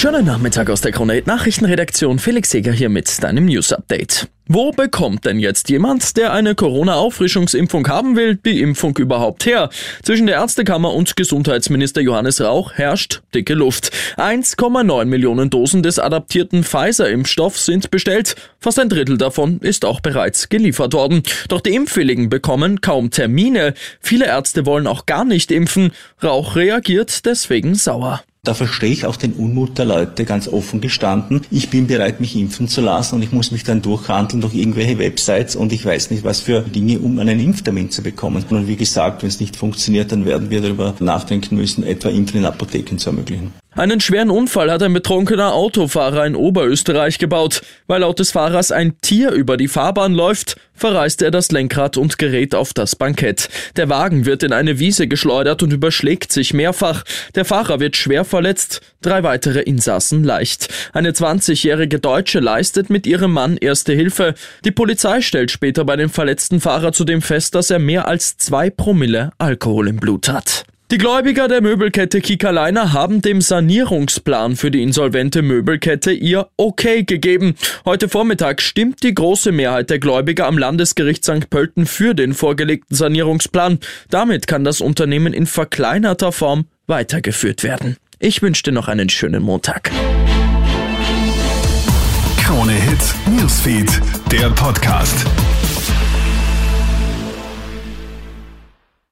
Schönen Nachmittag aus der Krone Nachrichtenredaktion. Felix Seger hier mit deinem News Update. Wo bekommt denn jetzt jemand, der eine Corona-Auffrischungsimpfung haben will, die Impfung überhaupt her? Zwischen der Ärztekammer und Gesundheitsminister Johannes Rauch herrscht dicke Luft. 1,9 Millionen Dosen des adaptierten Pfizer-Impfstoffs sind bestellt. Fast ein Drittel davon ist auch bereits geliefert worden. Doch die Impfwilligen bekommen kaum Termine. Viele Ärzte wollen auch gar nicht impfen. Rauch reagiert deswegen sauer. Da verstehe ich auch den Unmut der Leute ganz offen gestanden. Ich bin bereit, mich impfen zu lassen und ich muss mich dann durchhandeln durch irgendwelche Websites und ich weiß nicht, was für Dinge, um einen Impftermin zu bekommen. Und wie gesagt, wenn es nicht funktioniert, dann werden wir darüber nachdenken müssen, etwa Impfen in Apotheken zu ermöglichen. Einen schweren Unfall hat ein betrunkener Autofahrer in Oberösterreich gebaut. Weil laut des Fahrers ein Tier über die Fahrbahn läuft, verreißt er das Lenkrad und gerät auf das Bankett. Der Wagen wird in eine Wiese geschleudert und überschlägt sich mehrfach. Der Fahrer wird schwer verletzt, drei weitere Insassen leicht. Eine 20-jährige Deutsche leistet mit ihrem Mann erste Hilfe. Die Polizei stellt später bei dem verletzten Fahrer zudem fest, dass er mehr als zwei Promille Alkohol im Blut hat. Die Gläubiger der Möbelkette Kikaleiner haben dem Sanierungsplan für die insolvente Möbelkette ihr Okay gegeben. Heute Vormittag stimmt die große Mehrheit der Gläubiger am Landesgericht St. Pölten für den vorgelegten Sanierungsplan. Damit kann das Unternehmen in verkleinerter Form weitergeführt werden. Ich wünsche dir noch einen schönen Montag. Krone Hits, Newsfeed, der Podcast.